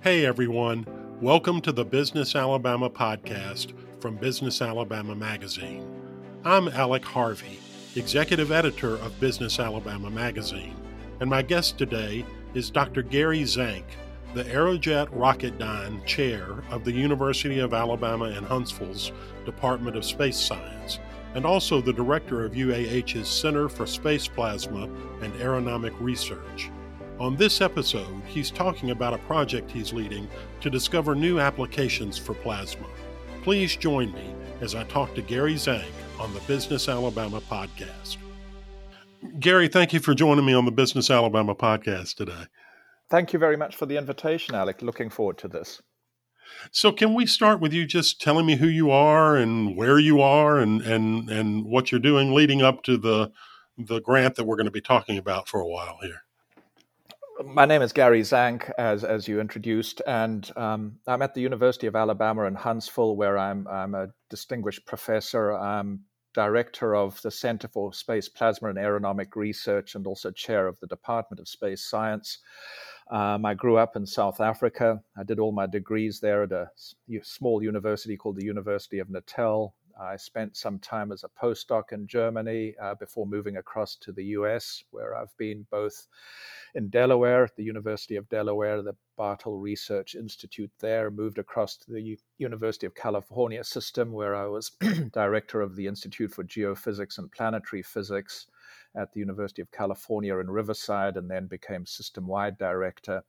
Hey everyone, welcome to the Business Alabama podcast from Business Alabama Magazine. I'm Alec Harvey, executive editor of Business Alabama Magazine, and my guest today is Dr. Gary Zank, the Aerojet Rocketdyne Chair of the University of Alabama in Huntsville's Department of Space Science, and also the director of UAH's Center for Space Plasma and Aeronomic Research. On this episode, he's talking about a project he's leading to discover new applications for plasma. Please join me as I talk to Gary Zank on the Business Alabama podcast. Gary, thank you for joining me on the Business Alabama podcast today. Thank you very much for the invitation, Alec. Looking forward to this. So, can we start with you just telling me who you are and where you are and and and what you're doing leading up to the the grant that we're going to be talking about for a while here? My name is Gary Zank, as as you introduced, and um, I'm at the University of Alabama in Huntsville, where I'm I'm a distinguished professor. I'm director of the Center for Space Plasma and Aeronomic Research, and also chair of the Department of Space Science. Um, I grew up in South Africa. I did all my degrees there at a small university called the University of Natal. I spent some time as a postdoc in Germany uh, before moving across to the US, where I've been both in Delaware, at the University of Delaware, the Bartol Research Institute there, moved across to the U- University of California system, where I was director of the Institute for Geophysics and Planetary Physics at the University of California in Riverside, and then became system wide director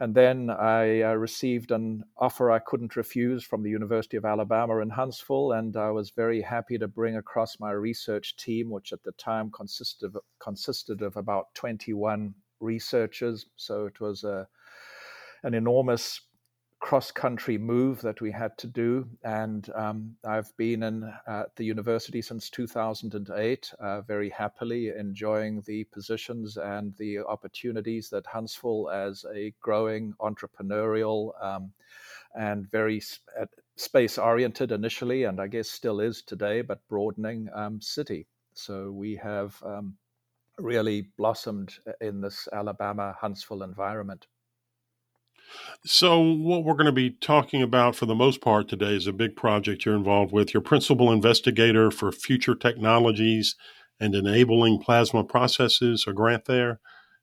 and then I uh, received an offer I couldn't refuse from the University of Alabama in Huntsville, and I was very happy to bring across my research team, which at the time consisted of, consisted of about 21 researchers. So it was a, an enormous cross country move that we had to do. And um, I've been in uh, the university since 2008, uh, very happily enjoying the positions and the opportunities that Huntsville, as a growing entrepreneurial um, and very space oriented initially, and I guess still is today, but broadening um, city. So we have um, really blossomed in this Alabama Huntsville environment. So, what we're going to be talking about for the most part today is a big project you're involved with. You're principal investigator for future technologies and enabling plasma processes, a grant there.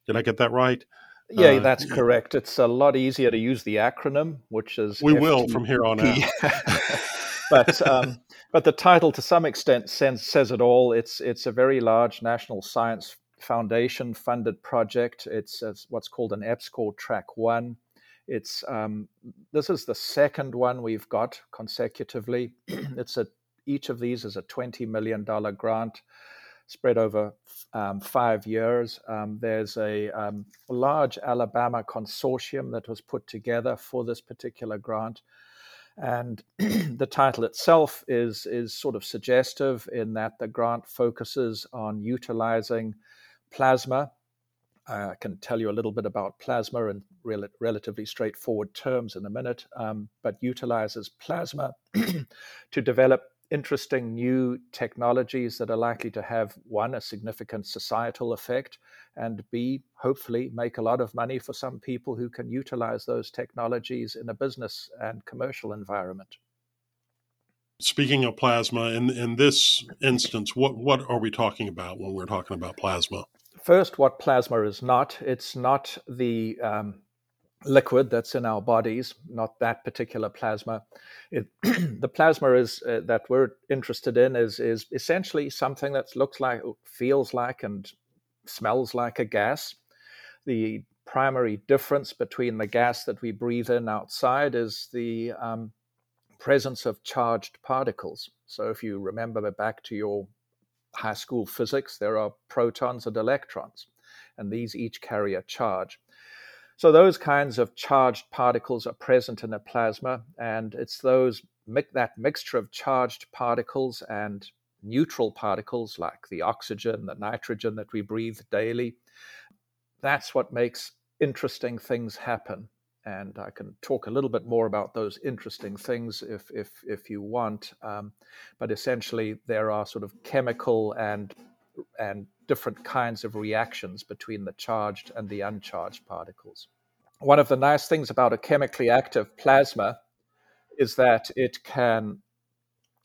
Did I get that right? Yeah, uh, that's correct. It's a lot easier to use the acronym, which is we FT- will from here on out. but um, but the title, to some extent, says, says it all. It's it's a very large national science foundation funded project. It's, it's what's called an EPSCoR Track One. It's um, this is the second one we've got consecutively. it's a each of these is a twenty million dollar grant spread over um, five years. Um, there's a um, large Alabama consortium that was put together for this particular grant. And the title itself is, is sort of suggestive in that the grant focuses on utilizing plasma I can tell you a little bit about plasma in rel- relatively straightforward terms in a minute, um, but utilizes plasma to develop interesting new technologies that are likely to have one, a significant societal effect, and B, hopefully make a lot of money for some people who can utilize those technologies in a business and commercial environment. Speaking of plasma, in in this instance, what what are we talking about when we're talking about plasma? First what plasma is not. It's not the um, liquid that's in our bodies, not that particular plasma. It, the plasma is uh, that we're interested in is is essentially something that looks like, feels like, and smells like a gas. The primary difference between the gas that we breathe in outside is the um, presence of charged particles. So if you remember back to your high school physics, there are protons and electrons, and these each carry a charge. So those kinds of charged particles are present in a plasma, and it's those that mixture of charged particles and neutral particles like the oxygen, the nitrogen that we breathe daily. That's what makes interesting things happen and I can talk a little bit more about those interesting things if if if you want. Um, but essentially, there are sort of chemical and and different kinds of reactions between the charged and the uncharged particles. one of the nice things about a chemically active plasma is that it can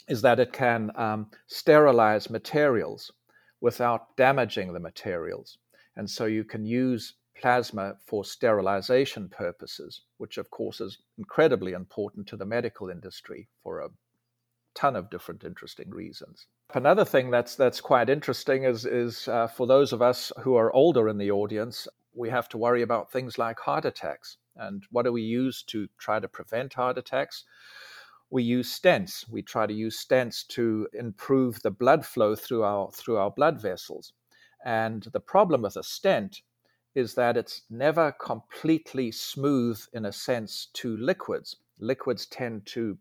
is that it can um, sterilize materials without damaging the materials. And so you can use plasma for sterilization purposes, which of course is incredibly important to the medical industry for a ton of different interesting reasons. Another thing that's that's quite interesting is is uh, for those of us who are older in the audience, we have to worry about things like heart attacks. And what do we use to try to prevent heart attacks? we use stents. We try to use stents to improve the blood flow through our through our blood vessels. And the problem with a stent is that it's never completely smooth in a sense to liquids. Liquids tend to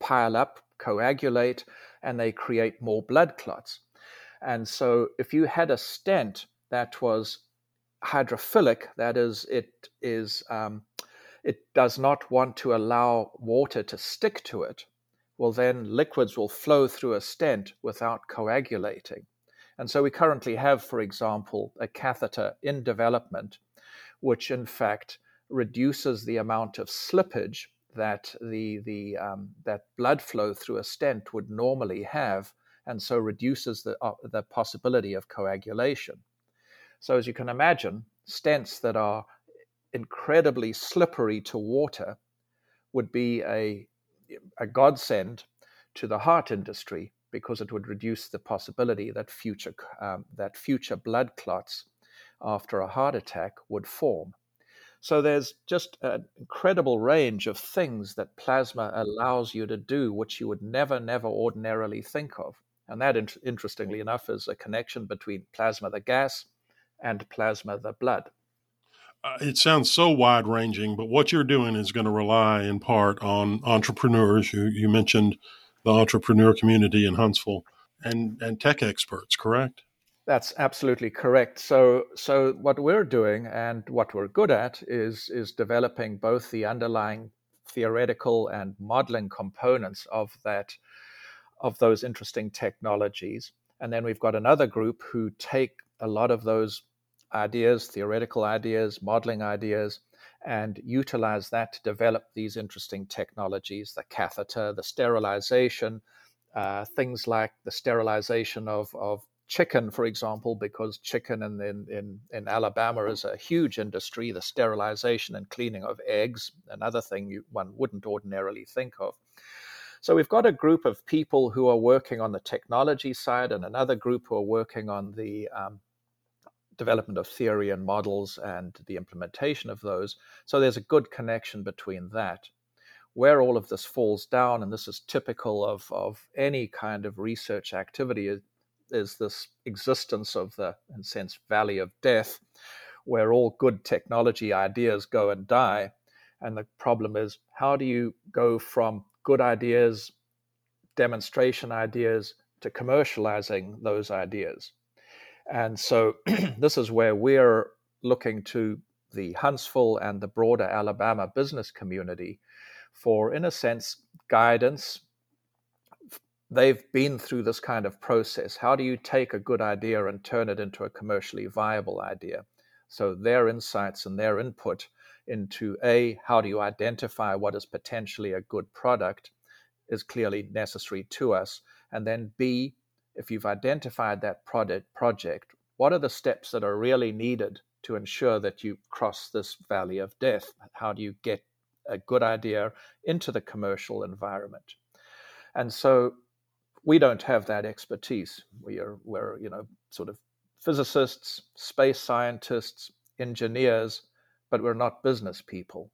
pile up, coagulate, and they create more blood clots. And so if you had a stent that was hydrophilic, that is, it is um, it does not want to allow water to stick to it, well, then liquids will flow through a stent without coagulating. And so we currently have, for example, a catheter in development, which in fact reduces the amount of slippage that the, the um, that blood flow through a stent would normally have, and so reduces the, uh, the possibility of coagulation. So as you can imagine, stents that are incredibly slippery to water would be a, a godsend to the heart industry because it would reduce the possibility that future, um, that future blood clots after a heart attack would form. So there's just an incredible range of things that plasma allows you to do, which you would never, never ordinarily think of. And that, interestingly enough, is a connection between plasma, the gas, and plasma, the blood. Uh, it sounds so wide ranging, but what you're doing is going to rely in part on entrepreneurs. You, you mentioned the entrepreneur community in Huntsville and, and tech experts, correct? That's absolutely correct. So, so what we're doing and what we're good at is is developing both the underlying theoretical and modeling components of that of those interesting technologies, and then we've got another group who take a lot of those ideas, theoretical ideas, modeling ideas, and utilize that to develop these interesting technologies the catheter, the sterilization, uh, things like the sterilization of, of chicken, for example, because chicken in, in, in, Alabama is a huge industry, the sterilization and cleaning of eggs, another thing you, one wouldn't ordinarily think of. So we've got a group of people who are working on the technology side and another group who are working on the um, development of theory and models and the implementation of those. So there's a good connection between that. Where all of this falls down, and this is typical of, of any kind of research activity, is, is this existence of the, in sense, valley of death, where all good technology ideas go and die. And the problem is, how do you go from good ideas, demonstration ideas, to commercializing those ideas? And so this is where we're looking to the Huntsville and the broader Alabama business community for, in a sense, guidance. They've been through this kind of process. How do you take a good idea and turn it into a commercially viable idea? So, their insights and their input into A, how do you identify what is potentially a good product is clearly necessary to us. And then B, if you've identified that product project, what are the steps that are really needed to ensure that you cross this valley of death? How do you get a good idea into the commercial environment? And so we don't have that expertise. We are we're, you know, sort of physicists, space scientists, engineers, but we're not business people.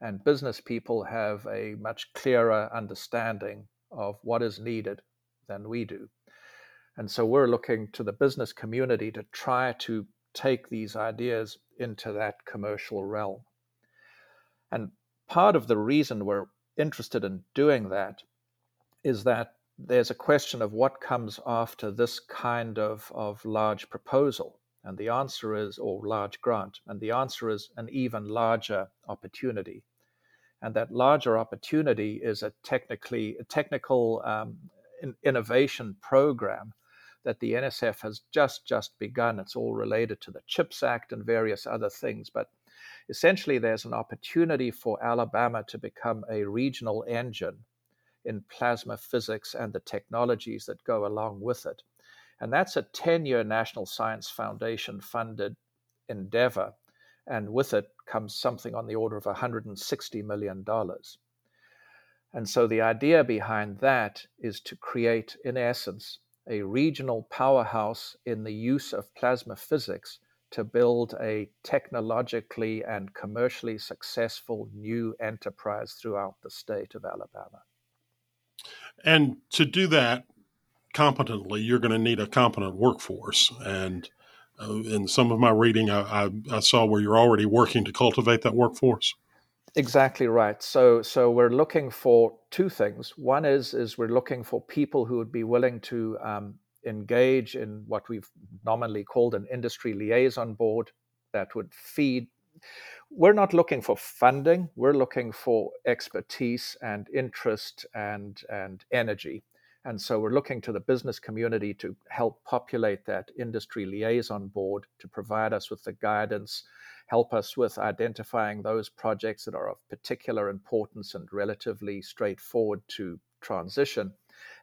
And business people have a much clearer understanding of what is needed than we do. And so we're looking to the business community to try to take these ideas into that commercial realm. And part of the reason we're interested in doing that is that there's a question of what comes after this kind of, of large proposal. And the answer is, or large grant, and the answer is an even larger opportunity. And that larger opportunity is a technically a technical um, innovation program that the NSF has just just begun. It's all related to the CHIPS Act and various other things, but essentially there's an opportunity for Alabama to become a regional engine in plasma physics and the technologies that go along with it. And that's a 10 year National Science Foundation funded endeavor. And with it comes something on the order of $160 million. And so the idea behind that is to create, in essence, a regional powerhouse in the use of plasma physics to build a technologically and commercially successful new enterprise throughout the state of Alabama. And to do that competently, you're going to need a competent workforce. And uh, in some of my reading, I, I, I saw where you're already working to cultivate that workforce. Exactly right. So, so we're looking for two things. One is is we're looking for people who would be willing to um, engage in what we've nominally called an industry liaison board that would feed we're not looking for funding we're looking for expertise and interest and and energy and so we're looking to the business community to help populate that industry liaison board to provide us with the guidance help us with identifying those projects that are of particular importance and relatively straightforward to transition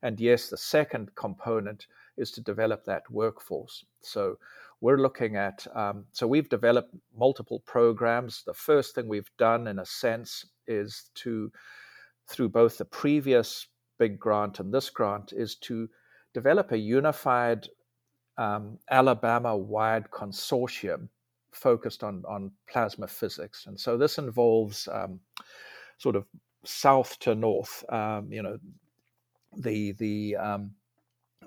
and yes the second component is to develop that workforce so we're looking at, um, so we've developed multiple programs. The first thing we've done, in a sense, is to, through both the previous big grant and this grant, is to develop a unified um, Alabama wide consortium focused on, on plasma physics. And so this involves um, sort of south to north, um, you know, the, the um,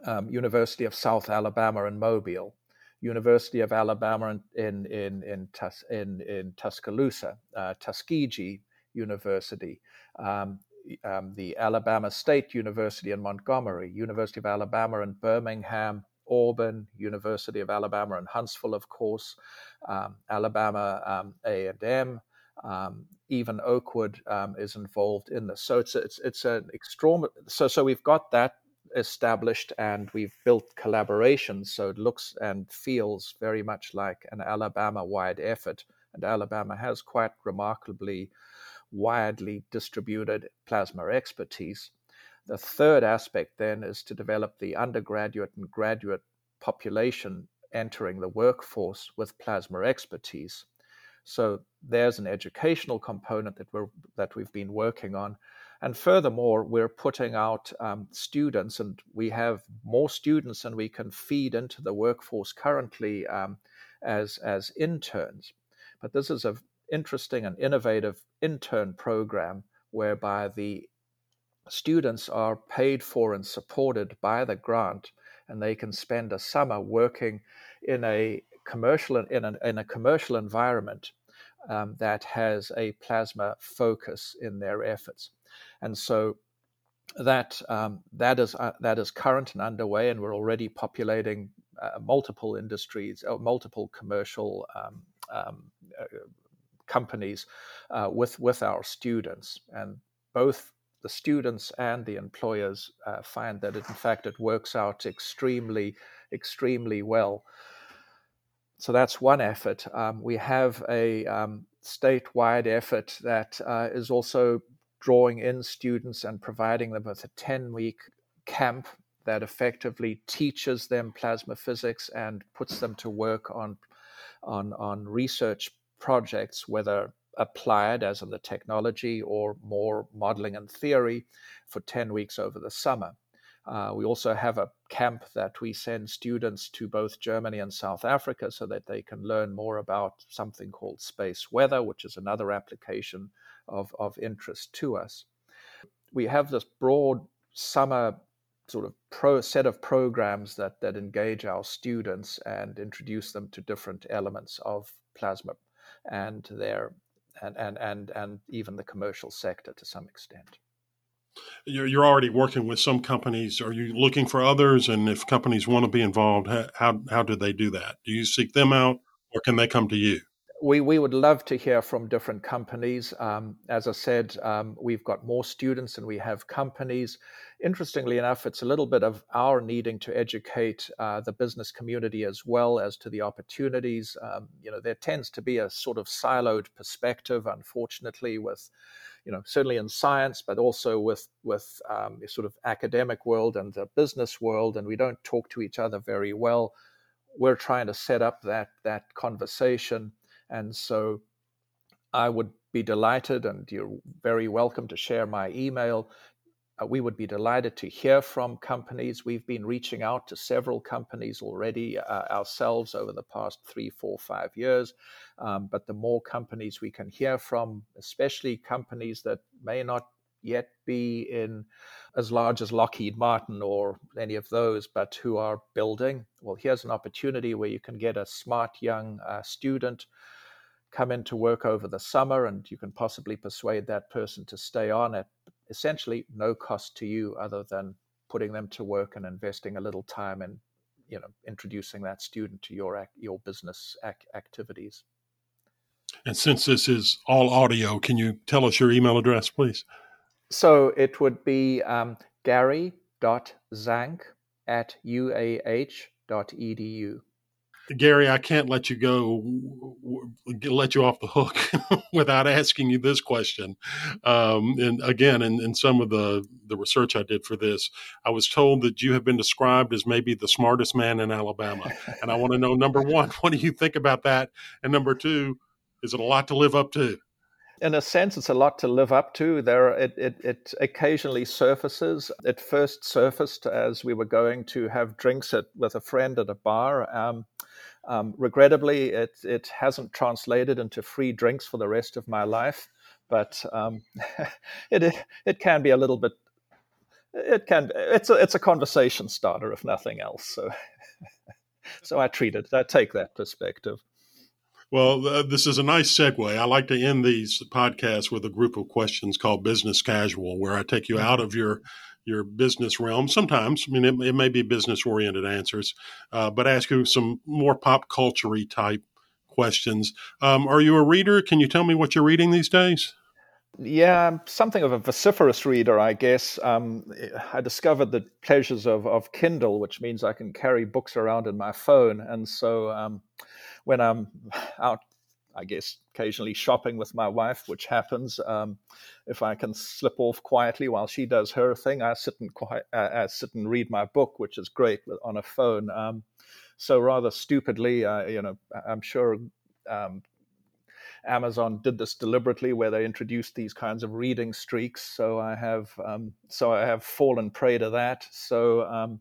um, University of South Alabama in Mobile, University of Alabama in in in Tus, in, in Tuscaloosa, uh, Tuskegee University, um, um, the Alabama State University in Montgomery, University of Alabama in Birmingham, Auburn, University of Alabama in Huntsville, of course, um, Alabama um, A and M. Um, even Oakwood um, is involved in this, so it's it's it's an extreme. So so we've got that established and we've built collaborations so it looks and feels very much like an Alabama wide effort. And Alabama has quite remarkably widely distributed plasma expertise. The third aspect then is to develop the undergraduate and graduate population entering the workforce with plasma expertise. So there's an educational component that we're that we've been working on, and furthermore, we're putting out um, students, and we have more students than we can feed into the workforce currently um, as, as interns. But this is an interesting and innovative intern program whereby the students are paid for and supported by the grant, and they can spend a summer working in a commercial in a, in a commercial environment um, that has a plasma focus in their efforts. And so that um, that is uh, that is current and underway, and we're already populating uh, multiple industries, uh, multiple commercial um, um, uh, companies uh, with with our students, and both the students and the employers uh, find that it, in fact it works out extremely extremely well. So that's one effort. Um, we have a um, statewide effort that is also drawing in students and providing them with a 10 week camp that effectively teaches them plasma physics and puts them to work on, on, on research projects, whether applied as in the technology or more modeling and theory for 10 weeks over the summer. Uh, we also have a camp that we send students to both Germany and South Africa so that they can learn more about something called space weather, which is another application of, of interest to us. We have this broad summer sort of pro set of programs that, that engage our students and introduce them to different elements of plasma and their and, and, and, and even the commercial sector to some extent you're, you're already working with some companies. Are you looking for others? And if companies want to be involved, how, how do they do that? Do you seek them out or can they come to you? We, we would love to hear from different companies. Um, as I said, um, we've got more students than we have companies. Interestingly enough, it's a little bit of our needing to educate uh, the business community as well as to the opportunities. Um, you know, there tends to be a sort of siloed perspective, unfortunately, with you know certainly in science, but also with with um, the sort of academic world and the business world, and we don't talk to each other very well. We're trying to set up that that conversation and so I would be delighted, and you're very welcome to share my email. Uh, we would be delighted to hear from companies. We've been reaching out to several companies already uh, ourselves over the past three, four, five years. Um, but the more companies we can hear from, especially companies that may not yet be in as large as Lockheed Martin or any of those, but who are building, well, here's an opportunity where you can get a smart young uh, student come into work over the summer and you can possibly persuade that person to stay on at essentially no cost to you other than putting them to work and investing a little time in you know introducing that student to your your business ac- activities. And since this is all audio can you tell us your email address please? So it would be um, gary.zank at uah.edu Gary, I can't let you go, let you off the hook without asking you this question. Um, and again, in, in some of the, the research I did for this, I was told that you have been described as maybe the smartest man in Alabama. And I want to know number one, what do you think about that? And number two, is it a lot to live up to? in a sense, it's a lot to live up to. There, it, it, it, occasionally surfaces. It first surfaced as we were going to have drinks at, with a friend at a bar. Um, um, regrettably, it, it hasn't translated into free drinks for the rest of my life, but um, it, it, can be a little bit. It can. It's a it's a conversation starter, if nothing else. So, so I treat it. I take that perspective. Well, uh, this is a nice segue. I like to end these podcasts with a group of questions called business casual, where I take you mm-hmm. out of your your business realm. Sometimes, I mean, it, it may be business oriented answers, uh, but ask you some more pop culture type questions. Um, are you a reader? Can you tell me what you're reading these days? Yeah, I'm something of a vociferous reader, I guess. Um, I discovered the pleasures of, of Kindle, which means I can carry books around in my phone. And so um, when I'm out I guess occasionally shopping with my wife, which happens. Um, if I can slip off quietly while she does her thing, I sit and quiet, uh, I sit and read my book, which is great on a phone. Um, so rather stupidly, uh, you know, I'm sure um, Amazon did this deliberately, where they introduced these kinds of reading streaks. So I have, um, so I have fallen prey to that. So um,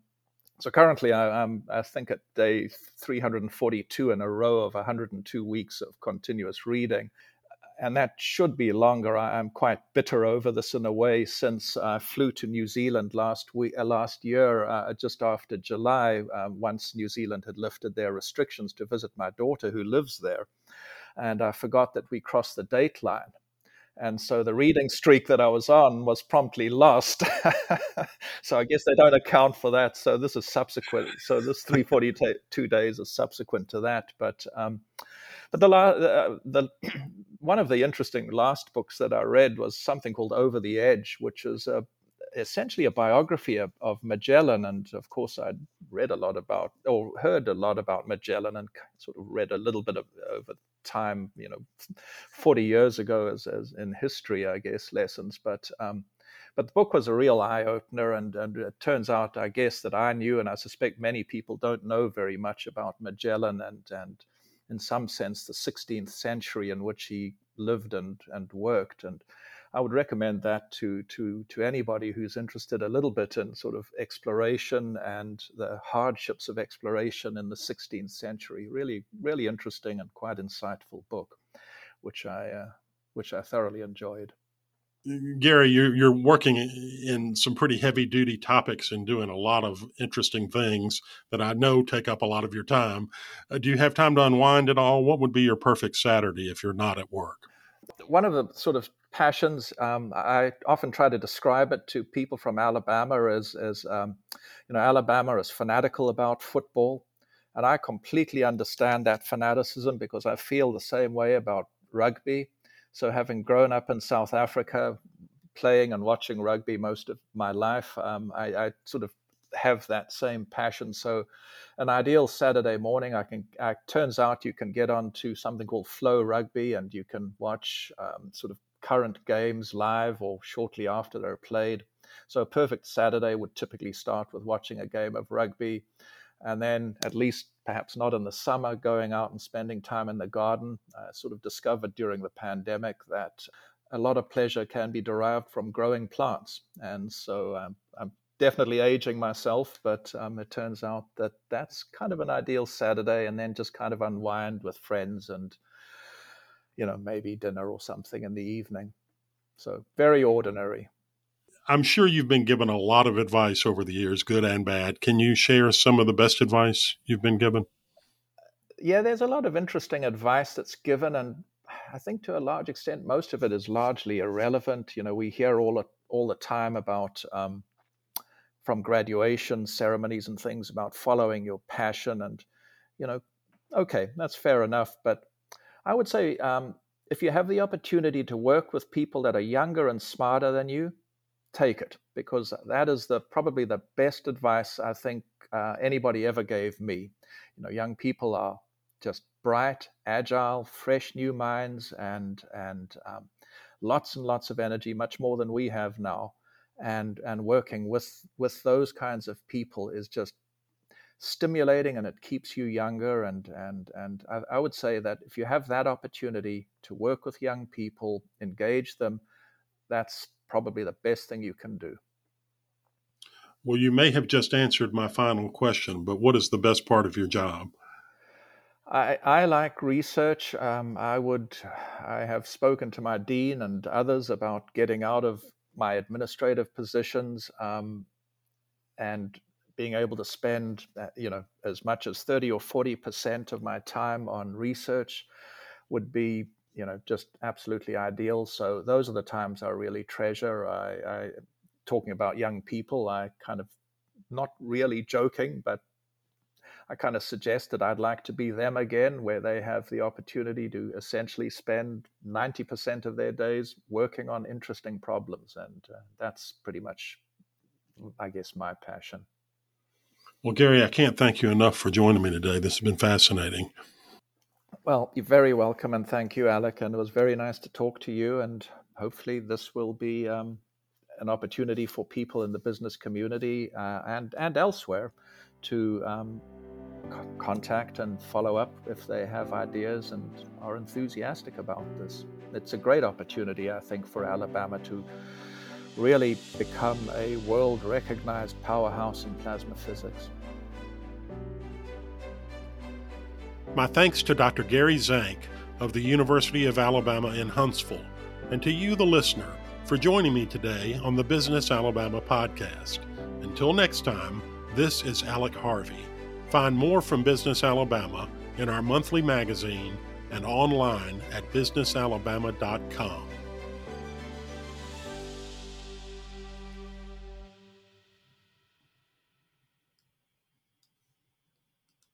so currently, I, am I think at day 342 in a row of 102 weeks of continuous reading, and that should be longer. I, am quite bitter over this in a way, since I flew to New Zealand last week, uh, last year, uh, just after July, um, once New Zealand had lifted their restrictions to visit my daughter who lives there, and I forgot that we crossed the date line and so the reading streak that I was on was promptly lost. so I guess they don't account for that. So this is subsequent. So this 342 days is subsequent to that. But um, but the, uh, the one of the interesting last books that I read was something called Over the Edge, which is a essentially a biography of, of, Magellan. And of course, I'd read a lot about or heard a lot about Magellan and sort of read a little bit of, over time, you know, 40 years ago as, as in history, I guess, lessons. But um, but the book was a real eye opener, and, and it turns out, I guess, that I knew, and I suspect many people don't know very much about Magellan and and in some sense the 16th century in which he lived and and worked and I would recommend that to to to anybody who's interested a little bit in sort of exploration and the hardships of exploration in the 16th century. Really, really interesting and quite insightful book, which I uh, which I thoroughly enjoyed. Gary, you're you're working in some pretty heavy duty topics and doing a lot of interesting things that I know take up a lot of your time. Uh, do you have time to unwind at all? What would be your perfect Saturday if you're not at work? One of the sort of passions. Um, I often try to describe it to people from Alabama as, as um, you know, Alabama is fanatical about football. And I completely understand that fanaticism because I feel the same way about rugby. So, having grown up in South Africa, playing and watching rugby most of my life, um, I, I, sort of have that same passion. So, an ideal Saturday morning, I can. Uh, turns out you can get onto something called FloRugby, and you can watch um, sort of current games live or shortly after they're played. So, a perfect Saturday would typically start with watching a game of rugby, and then at least perhaps not in the summer, going out and spending time in the garden. I sort of discovered during the pandemic that a lot of pleasure can be derived from growing plants. And so um, I'm definitely aging myself, but um, it turns out that that's kind of an ideal Saturday, and then just kind of unwind with friends and, you know, maybe dinner or something in the evening. So very ordinary. I'm sure you've been given a lot of advice over the years, good and bad. Can you share some of the best advice you've been given? Yeah, there's a lot of interesting advice that's given, and I think to a large extent, most of it is largely irrelevant. You know, we hear all all the time about um, from graduation ceremonies and things about following your passion. And, you know, okay, that's fair enough. But I would say um, if you have the opportunity to work with people that are younger and smarter than you, take it because that is the probably the best advice I think uh, anybody ever gave me. You know, young people are just bright, agile, fresh new minds, and and um, lots and lots of energy, much more than we have now and and working with with those kinds of people is just stimulating and it keeps you younger and and and I, I, would say that if you have that opportunity to work with young people engage them that's probably the best thing you can do well you may have just answered my final question but what is the best part of your job I, I like research. Um, I would, I have spoken to my dean and others about getting out of my administrative positions um, and being able to spend uh, you know as much as 30 or 40 percent of my time on research would be you know just absolutely ideal so those are the times i really treasure i, I talking about young people i kind of not really joking but I kind of suggest that I'd like to be them again, where they have the opportunity to essentially spend 90% of their days working on interesting problems. And uh, that's pretty much, I guess, my passion. Well, Gary, I can't thank you enough for joining me today. This has been fascinating. Well, you're very welcome, and thank you, Alec. And it was very nice to talk to you. And hopefully, this will be um, an opportunity for people in the business community uh, and and elsewhere to um, contact and follow up if they have ideas and are enthusiastic about this. It's a great opportunity, I think, for Alabama to really become a world recognized powerhouse in plasma physics. My thanks to Dr. Gary Zank of the University of Alabama in Huntsville, and to you, the listener, for joining me today on the Business Alabama podcast. Until next time, this is Alec Harvey. Find more from Business Alabama in our monthly magazine and online at businessalabama.com.